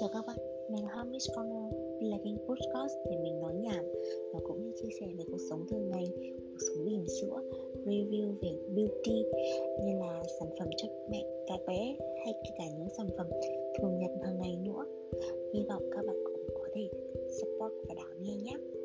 Chào các bạn, mình là Hamish Corner Đây là kênh podcast để mình nói nhảm Và cũng như chia sẻ về cuộc sống thường ngày Cuộc sống bình sữa Review về beauty Như là sản phẩm cho mẹ, cả bé Hay kể cả những sản phẩm thường nhật hàng ngày nữa. Hy vọng các bạn cũng có thể support và đón nghe nhé.